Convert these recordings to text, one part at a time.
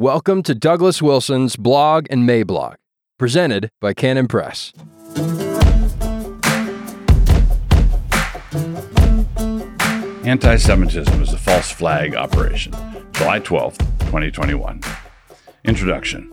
Welcome to Douglas Wilson's blog and Mablog, presented by Canon Press. Anti Semitism is a false flag operation, July 12, 2021. Introduction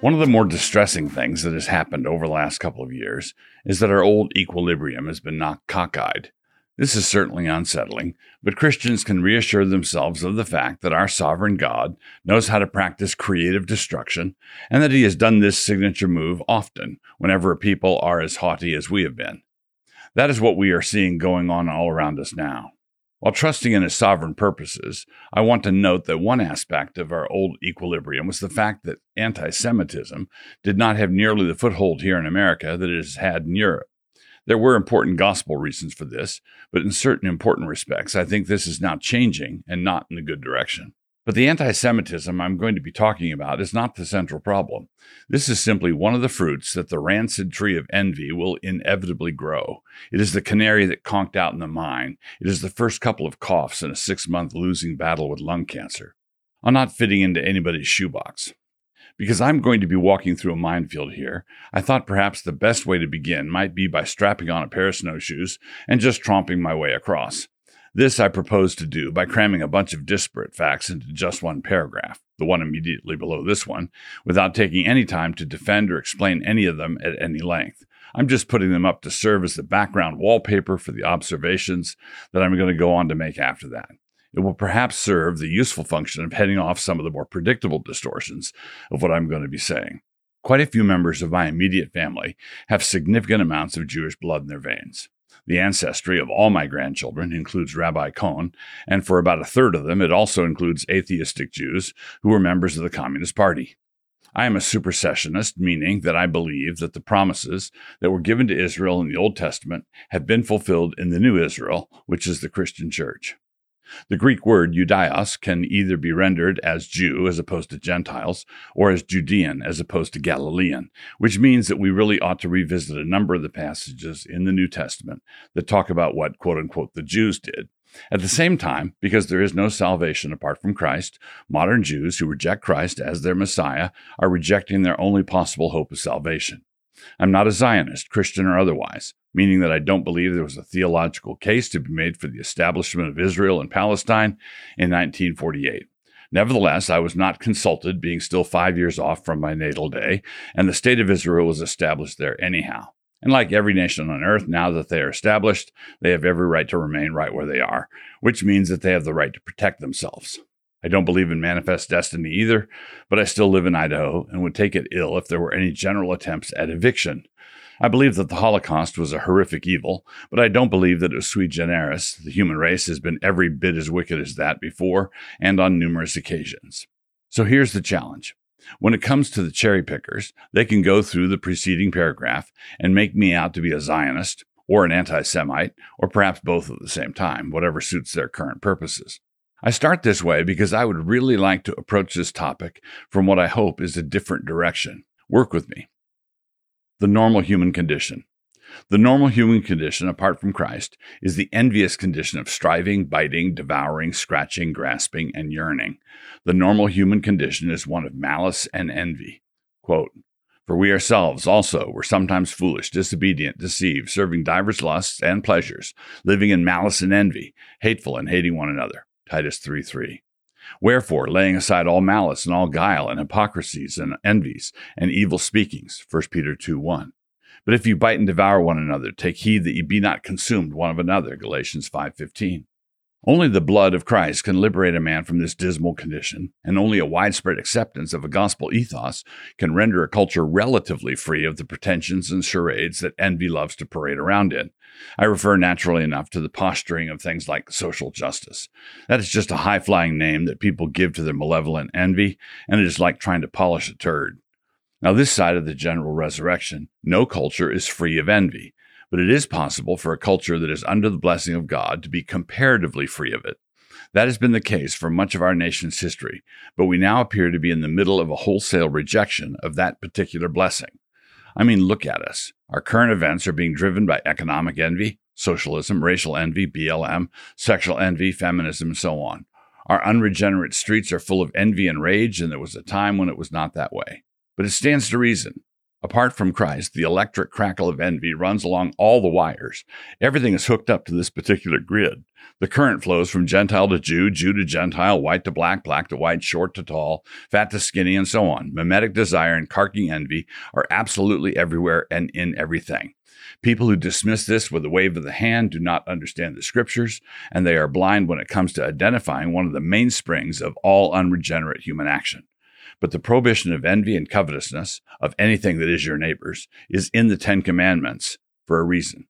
One of the more distressing things that has happened over the last couple of years is that our old equilibrium has been knocked cockeyed. This is certainly unsettling, but Christians can reassure themselves of the fact that our sovereign God knows how to practice creative destruction and that he has done this signature move often whenever people are as haughty as we have been. That is what we are seeing going on all around us now. While trusting in his sovereign purposes, I want to note that one aspect of our old equilibrium was the fact that anti Semitism did not have nearly the foothold here in America that it has had in Europe. There were important gospel reasons for this, but in certain important respects, I think this is now changing and not in a good direction. But the anti Semitism I'm going to be talking about is not the central problem. This is simply one of the fruits that the rancid tree of envy will inevitably grow. It is the canary that conked out in the mine. It is the first couple of coughs in a six month losing battle with lung cancer. I'm not fitting into anybody's shoebox. Because I'm going to be walking through a minefield here, I thought perhaps the best way to begin might be by strapping on a pair of snowshoes and just tromping my way across. This I propose to do by cramming a bunch of disparate facts into just one paragraph, the one immediately below this one, without taking any time to defend or explain any of them at any length. I'm just putting them up to serve as the background wallpaper for the observations that I'm going to go on to make after that. It will perhaps serve the useful function of heading off some of the more predictable distortions of what I'm going to be saying. Quite a few members of my immediate family have significant amounts of Jewish blood in their veins. The ancestry of all my grandchildren includes Rabbi Cohn, and for about a third of them, it also includes atheistic Jews who were members of the Communist Party. I am a supersessionist, meaning that I believe that the promises that were given to Israel in the Old Testament have been fulfilled in the New Israel, which is the Christian Church. The Greek word Judaios can either be rendered as Jew as opposed to Gentiles, or as Judean as opposed to Galilean, which means that we really ought to revisit a number of the passages in the New Testament that talk about what, quote unquote, the Jews did. At the same time, because there is no salvation apart from Christ, modern Jews who reject Christ as their Messiah are rejecting their only possible hope of salvation. I'm not a Zionist, Christian or otherwise, meaning that I don't believe there was a theological case to be made for the establishment of Israel and Palestine in 1948. Nevertheless, I was not consulted, being still five years off from my natal day, and the state of Israel was established there anyhow. And like every nation on earth, now that they are established, they have every right to remain right where they are, which means that they have the right to protect themselves. I don't believe in manifest destiny either, but I still live in Idaho and would take it ill if there were any general attempts at eviction. I believe that the Holocaust was a horrific evil, but I don't believe that it was sui generis. The human race has been every bit as wicked as that before and on numerous occasions. So here's the challenge. When it comes to the cherry pickers, they can go through the preceding paragraph and make me out to be a Zionist or an anti Semite, or perhaps both at the same time, whatever suits their current purposes. I start this way because I would really like to approach this topic from what I hope is a different direction. Work with me. The normal human condition. The normal human condition, apart from Christ, is the envious condition of striving, biting, devouring, scratching, grasping, and yearning. The normal human condition is one of malice and envy. Quote, for we ourselves also were sometimes foolish, disobedient, deceived, serving divers lusts and pleasures, living in malice and envy, hateful and hating one another. Titus 3 3. Wherefore, laying aside all malice and all guile and hypocrisies and envies and evil speakings, 1 Peter 2 1. But if you bite and devour one another, take heed that ye be not consumed one of another, Galatians 5.15. Only the blood of Christ can liberate a man from this dismal condition, and only a widespread acceptance of a gospel ethos can render a culture relatively free of the pretensions and charades that envy loves to parade around in. I refer naturally enough to the posturing of things like social justice. That is just a high flying name that people give to their malevolent envy, and it is like trying to polish a turd. Now, this side of the general resurrection, no culture is free of envy but it is possible for a culture that is under the blessing of God to be comparatively free of it. That has been the case for much of our nation's history, but we now appear to be in the middle of a wholesale rejection of that particular blessing. I mean, look at us. Our current events are being driven by economic envy, socialism, racial envy, BLM, sexual envy, feminism, and so on. Our unregenerate streets are full of envy and rage, and there was a time when it was not that way. But it stands to reason. Apart from Christ, the electric crackle of envy runs along all the wires. Everything is hooked up to this particular grid. The current flows from Gentile to Jew, Jew to Gentile, white to black, black to white, short to tall, fat to skinny, and so on. Mimetic desire and carking envy are absolutely everywhere and in everything. People who dismiss this with a wave of the hand do not understand the scriptures, and they are blind when it comes to identifying one of the mainsprings of all unregenerate human action. But the prohibition of envy and covetousness of anything that is your neighbor's is in the Ten Commandments for a reason.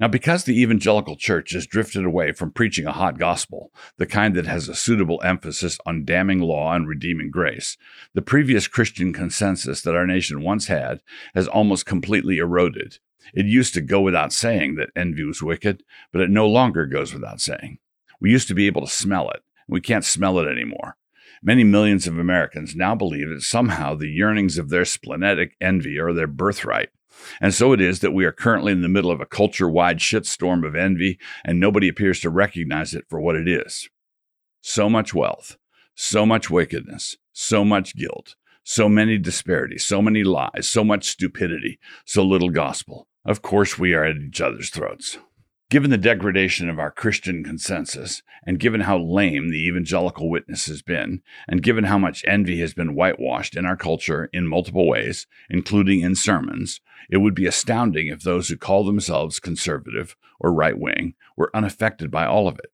Now, because the evangelical church has drifted away from preaching a hot gospel, the kind that has a suitable emphasis on damning law and redeeming grace, the previous Christian consensus that our nation once had has almost completely eroded. It used to go without saying that envy was wicked, but it no longer goes without saying. We used to be able to smell it. We can't smell it anymore. Many millions of Americans now believe that somehow the yearnings of their splenetic envy are their birthright. And so it is that we are currently in the middle of a culture wide shitstorm of envy, and nobody appears to recognize it for what it is. So much wealth, so much wickedness, so much guilt, so many disparities, so many lies, so much stupidity, so little gospel. Of course, we are at each other's throats. Given the degradation of our Christian consensus, and given how lame the evangelical witness has been, and given how much envy has been whitewashed in our culture in multiple ways, including in sermons, it would be astounding if those who call themselves conservative or right wing were unaffected by all of it.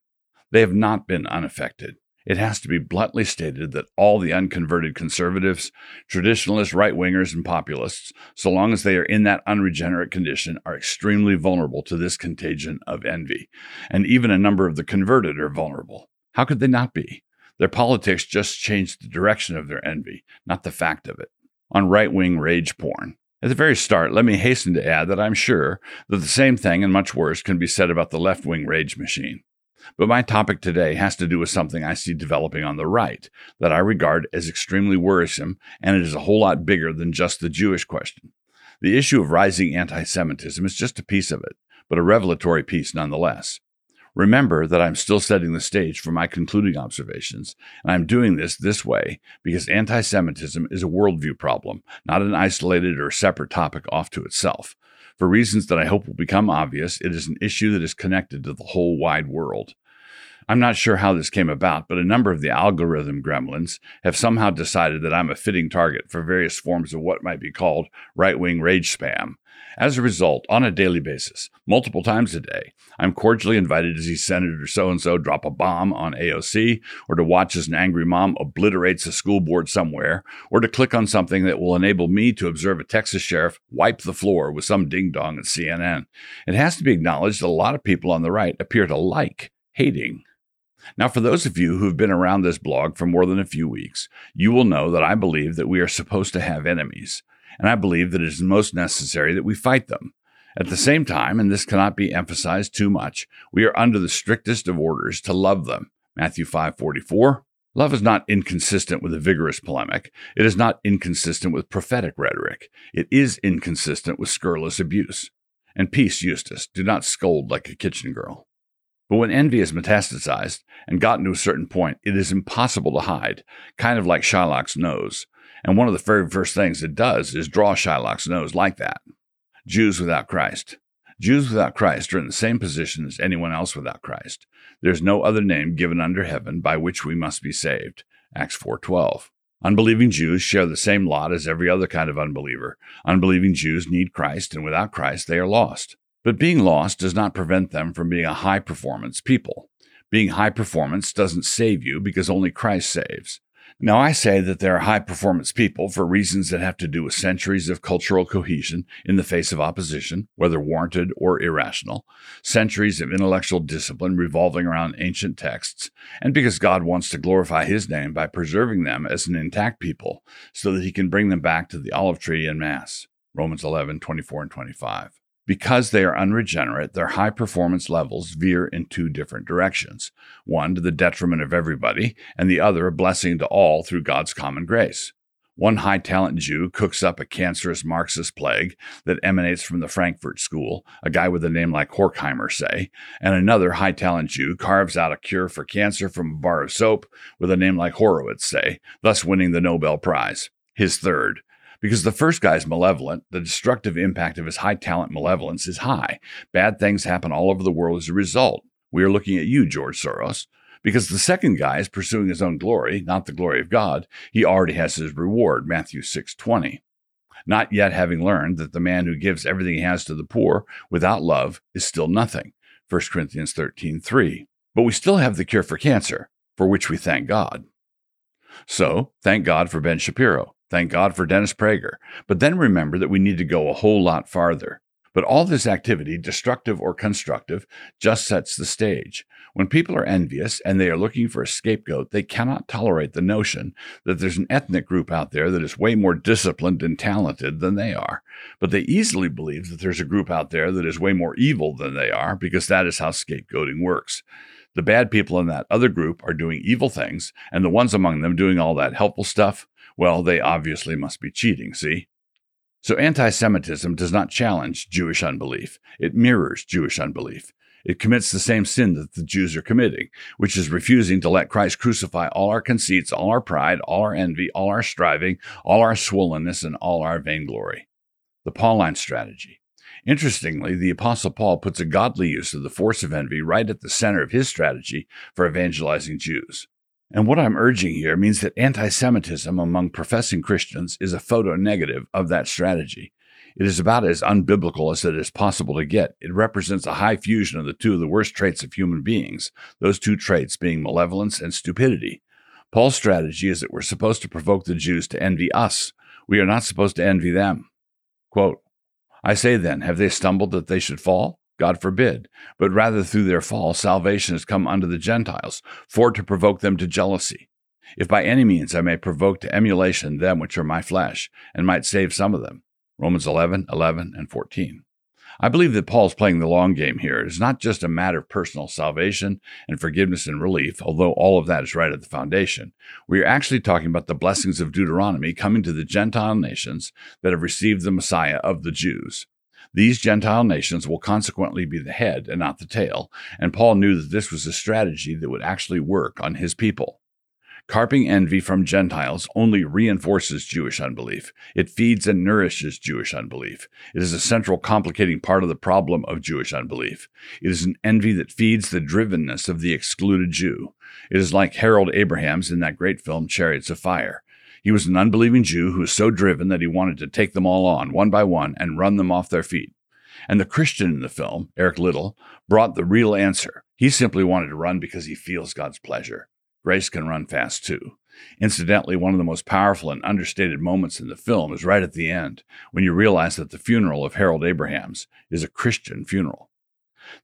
They have not been unaffected it has to be bluntly stated that all the unconverted conservatives, traditionalists, right wingers, and populists, so long as they are in that unregenerate condition, are extremely vulnerable to this contagion of envy. And even a number of the converted are vulnerable. How could they not be? Their politics just changed the direction of their envy, not the fact of it. On right wing rage porn. At the very start, let me hasten to add that I'm sure that the same thing and much worse can be said about the left wing rage machine. But my topic today has to do with something I see developing on the right that I regard as extremely worrisome, and it is a whole lot bigger than just the Jewish question. The issue of rising anti Semitism is just a piece of it, but a revelatory piece nonetheless. Remember that I'm still setting the stage for my concluding observations, and I'm doing this this way because anti Semitism is a worldview problem, not an isolated or separate topic off to itself. For reasons that I hope will become obvious, it is an issue that is connected to the whole wide world. I'm not sure how this came about, but a number of the algorithm gremlins have somehow decided that I'm a fitting target for various forms of what might be called right wing rage spam. As a result, on a daily basis, multiple times a day, I'm cordially invited to see Senator so and so drop a bomb on AOC, or to watch as an angry mom obliterates a school board somewhere, or to click on something that will enable me to observe a Texas sheriff wipe the floor with some ding dong at CNN. It has to be acknowledged that a lot of people on the right appear to like hating. Now, for those of you who have been around this blog for more than a few weeks, you will know that I believe that we are supposed to have enemies and I believe that it is most necessary that we fight them. At the same time, and this cannot be emphasized too much, we are under the strictest of orders to love them. Matthew 5:44. Love is not inconsistent with a vigorous polemic. It is not inconsistent with prophetic rhetoric. It is inconsistent with scurrilous abuse. And peace, Eustace, do not scold like a kitchen girl. But when envy is metastasized and gotten to a certain point, it is impossible to hide, kind of like Shylock's nose. And one of the very first things it does is draw Shylock's nose like that. Jews without Christ. Jews without Christ are in the same position as anyone else without Christ. There's no other name given under heaven by which we must be saved. Acts 4:12. Unbelieving Jews share the same lot as every other kind of unbeliever. Unbelieving Jews need Christ, and without Christ, they are lost. But being lost does not prevent them from being a high performance people. Being high performance doesn't save you because only Christ saves. Now, I say that they are high performance people for reasons that have to do with centuries of cultural cohesion in the face of opposition, whether warranted or irrational, centuries of intellectual discipline revolving around ancient texts, and because God wants to glorify his name by preserving them as an intact people so that he can bring them back to the olive tree in mass. Romans 11, 24 and 25. Because they are unregenerate, their high performance levels veer in two different directions one to the detriment of everybody, and the other a blessing to all through God's common grace. One high talent Jew cooks up a cancerous Marxist plague that emanates from the Frankfurt School, a guy with a name like Horkheimer, say, and another high talent Jew carves out a cure for cancer from a bar of soap with a name like Horowitz, say, thus winning the Nobel Prize. His third. Because the first guy's malevolent, the destructive impact of his high talent malevolence is high. Bad things happen all over the world as a result. We are looking at you, George Soros. Because the second guy is pursuing his own glory, not the glory of God, he already has his reward, Matthew 6:20. Not yet having learned that the man who gives everything he has to the poor without love is still nothing, 1 Corinthians 13:3. But we still have the cure for cancer, for which we thank God. So, thank God for Ben Shapiro. Thank God for Dennis Prager. But then remember that we need to go a whole lot farther. But all this activity, destructive or constructive, just sets the stage. When people are envious and they are looking for a scapegoat, they cannot tolerate the notion that there's an ethnic group out there that is way more disciplined and talented than they are. But they easily believe that there's a group out there that is way more evil than they are because that is how scapegoating works. The bad people in that other group are doing evil things, and the ones among them doing all that helpful stuff, well, they obviously must be cheating, see? So anti Semitism does not challenge Jewish unbelief, it mirrors Jewish unbelief. It commits the same sin that the Jews are committing, which is refusing to let Christ crucify all our conceits, all our pride, all our envy, all our striving, all our swollenness, and all our vainglory. The Pauline strategy. Interestingly, the Apostle Paul puts a godly use of the force of envy right at the center of his strategy for evangelizing Jews. And what I'm urging here means that anti Semitism among professing Christians is a photo negative of that strategy. It is about as unbiblical as it is possible to get. It represents a high fusion of the two of the worst traits of human beings, those two traits being malevolence and stupidity. Paul's strategy is that we're supposed to provoke the Jews to envy us. We are not supposed to envy them. Quote, I say then, have they stumbled that they should fall? God forbid. But rather through their fall, salvation has come unto the Gentiles, for to provoke them to jealousy. If by any means I may provoke to emulation them which are my flesh, and might save some of them. Romans 11, 11, and 14. I believe that Paul's playing the long game here. It is not just a matter of personal salvation and forgiveness and relief, although all of that is right at the foundation. We are actually talking about the blessings of Deuteronomy coming to the Gentile nations that have received the Messiah of the Jews. These Gentile nations will consequently be the head and not the tail, and Paul knew that this was a strategy that would actually work on his people. Carping envy from Gentiles only reinforces Jewish unbelief. It feeds and nourishes Jewish unbelief. It is a central complicating part of the problem of Jewish unbelief. It is an envy that feeds the drivenness of the excluded Jew. It is like Harold Abrahams in that great film Chariots of Fire. He was an unbelieving Jew who was so driven that he wanted to take them all on, one by one, and run them off their feet. And the Christian in the film, Eric Liddell, brought the real answer. He simply wanted to run because he feels God's pleasure. Grace can run fast too. Incidentally, one of the most powerful and understated moments in the film is right at the end, when you realize that the funeral of Harold Abrahams is a Christian funeral.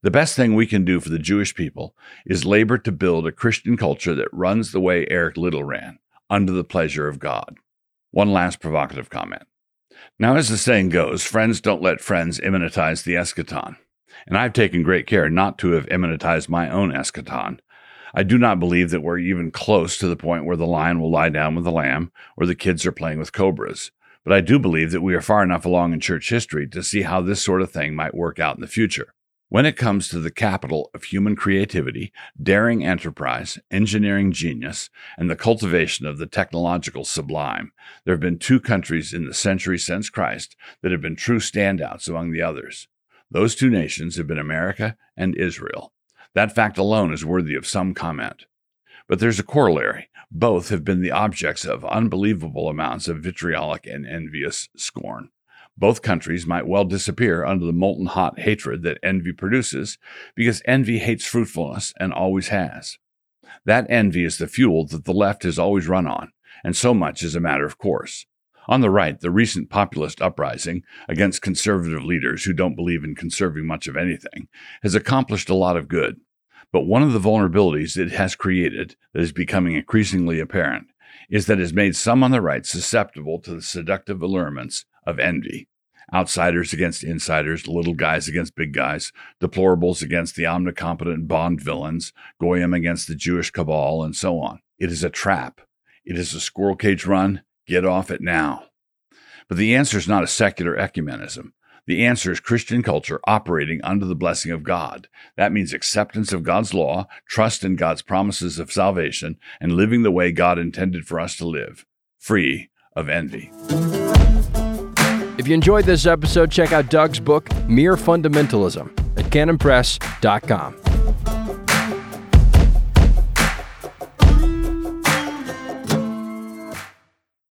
The best thing we can do for the Jewish people is labor to build a Christian culture that runs the way Eric Liddell ran, under the pleasure of God. One last provocative comment. Now, as the saying goes, friends don't let friends immanentize the eschaton. And I've taken great care not to have immanentized my own eschaton I do not believe that we're even close to the point where the lion will lie down with the lamb or the kids are playing with cobras. But I do believe that we are far enough along in church history to see how this sort of thing might work out in the future. When it comes to the capital of human creativity, daring enterprise, engineering genius, and the cultivation of the technological sublime, there have been two countries in the century since Christ that have been true standouts among the others. Those two nations have been America and Israel. That fact alone is worthy of some comment. But there's a corollary. Both have been the objects of unbelievable amounts of vitriolic and envious scorn. Both countries might well disappear under the molten hot hatred that envy produces, because envy hates fruitfulness and always has. That envy is the fuel that the left has always run on, and so much is a matter of course. On the right, the recent populist uprising against conservative leaders who don't believe in conserving much of anything has accomplished a lot of good. But one of the vulnerabilities it has created that is becoming increasingly apparent is that it has made some on the right susceptible to the seductive allurements of envy. Outsiders against insiders, little guys against big guys, deplorables against the omnicompetent Bond villains, Goyim against the Jewish cabal, and so on. It is a trap. It is a squirrel cage run Get off it now. But the answer is not a secular ecumenism. The answer is Christian culture operating under the blessing of God. That means acceptance of God's law, trust in God's promises of salvation, and living the way God intended for us to live, free of envy. If you enjoyed this episode, check out Doug's book, Mere Fundamentalism, at canonpress.com.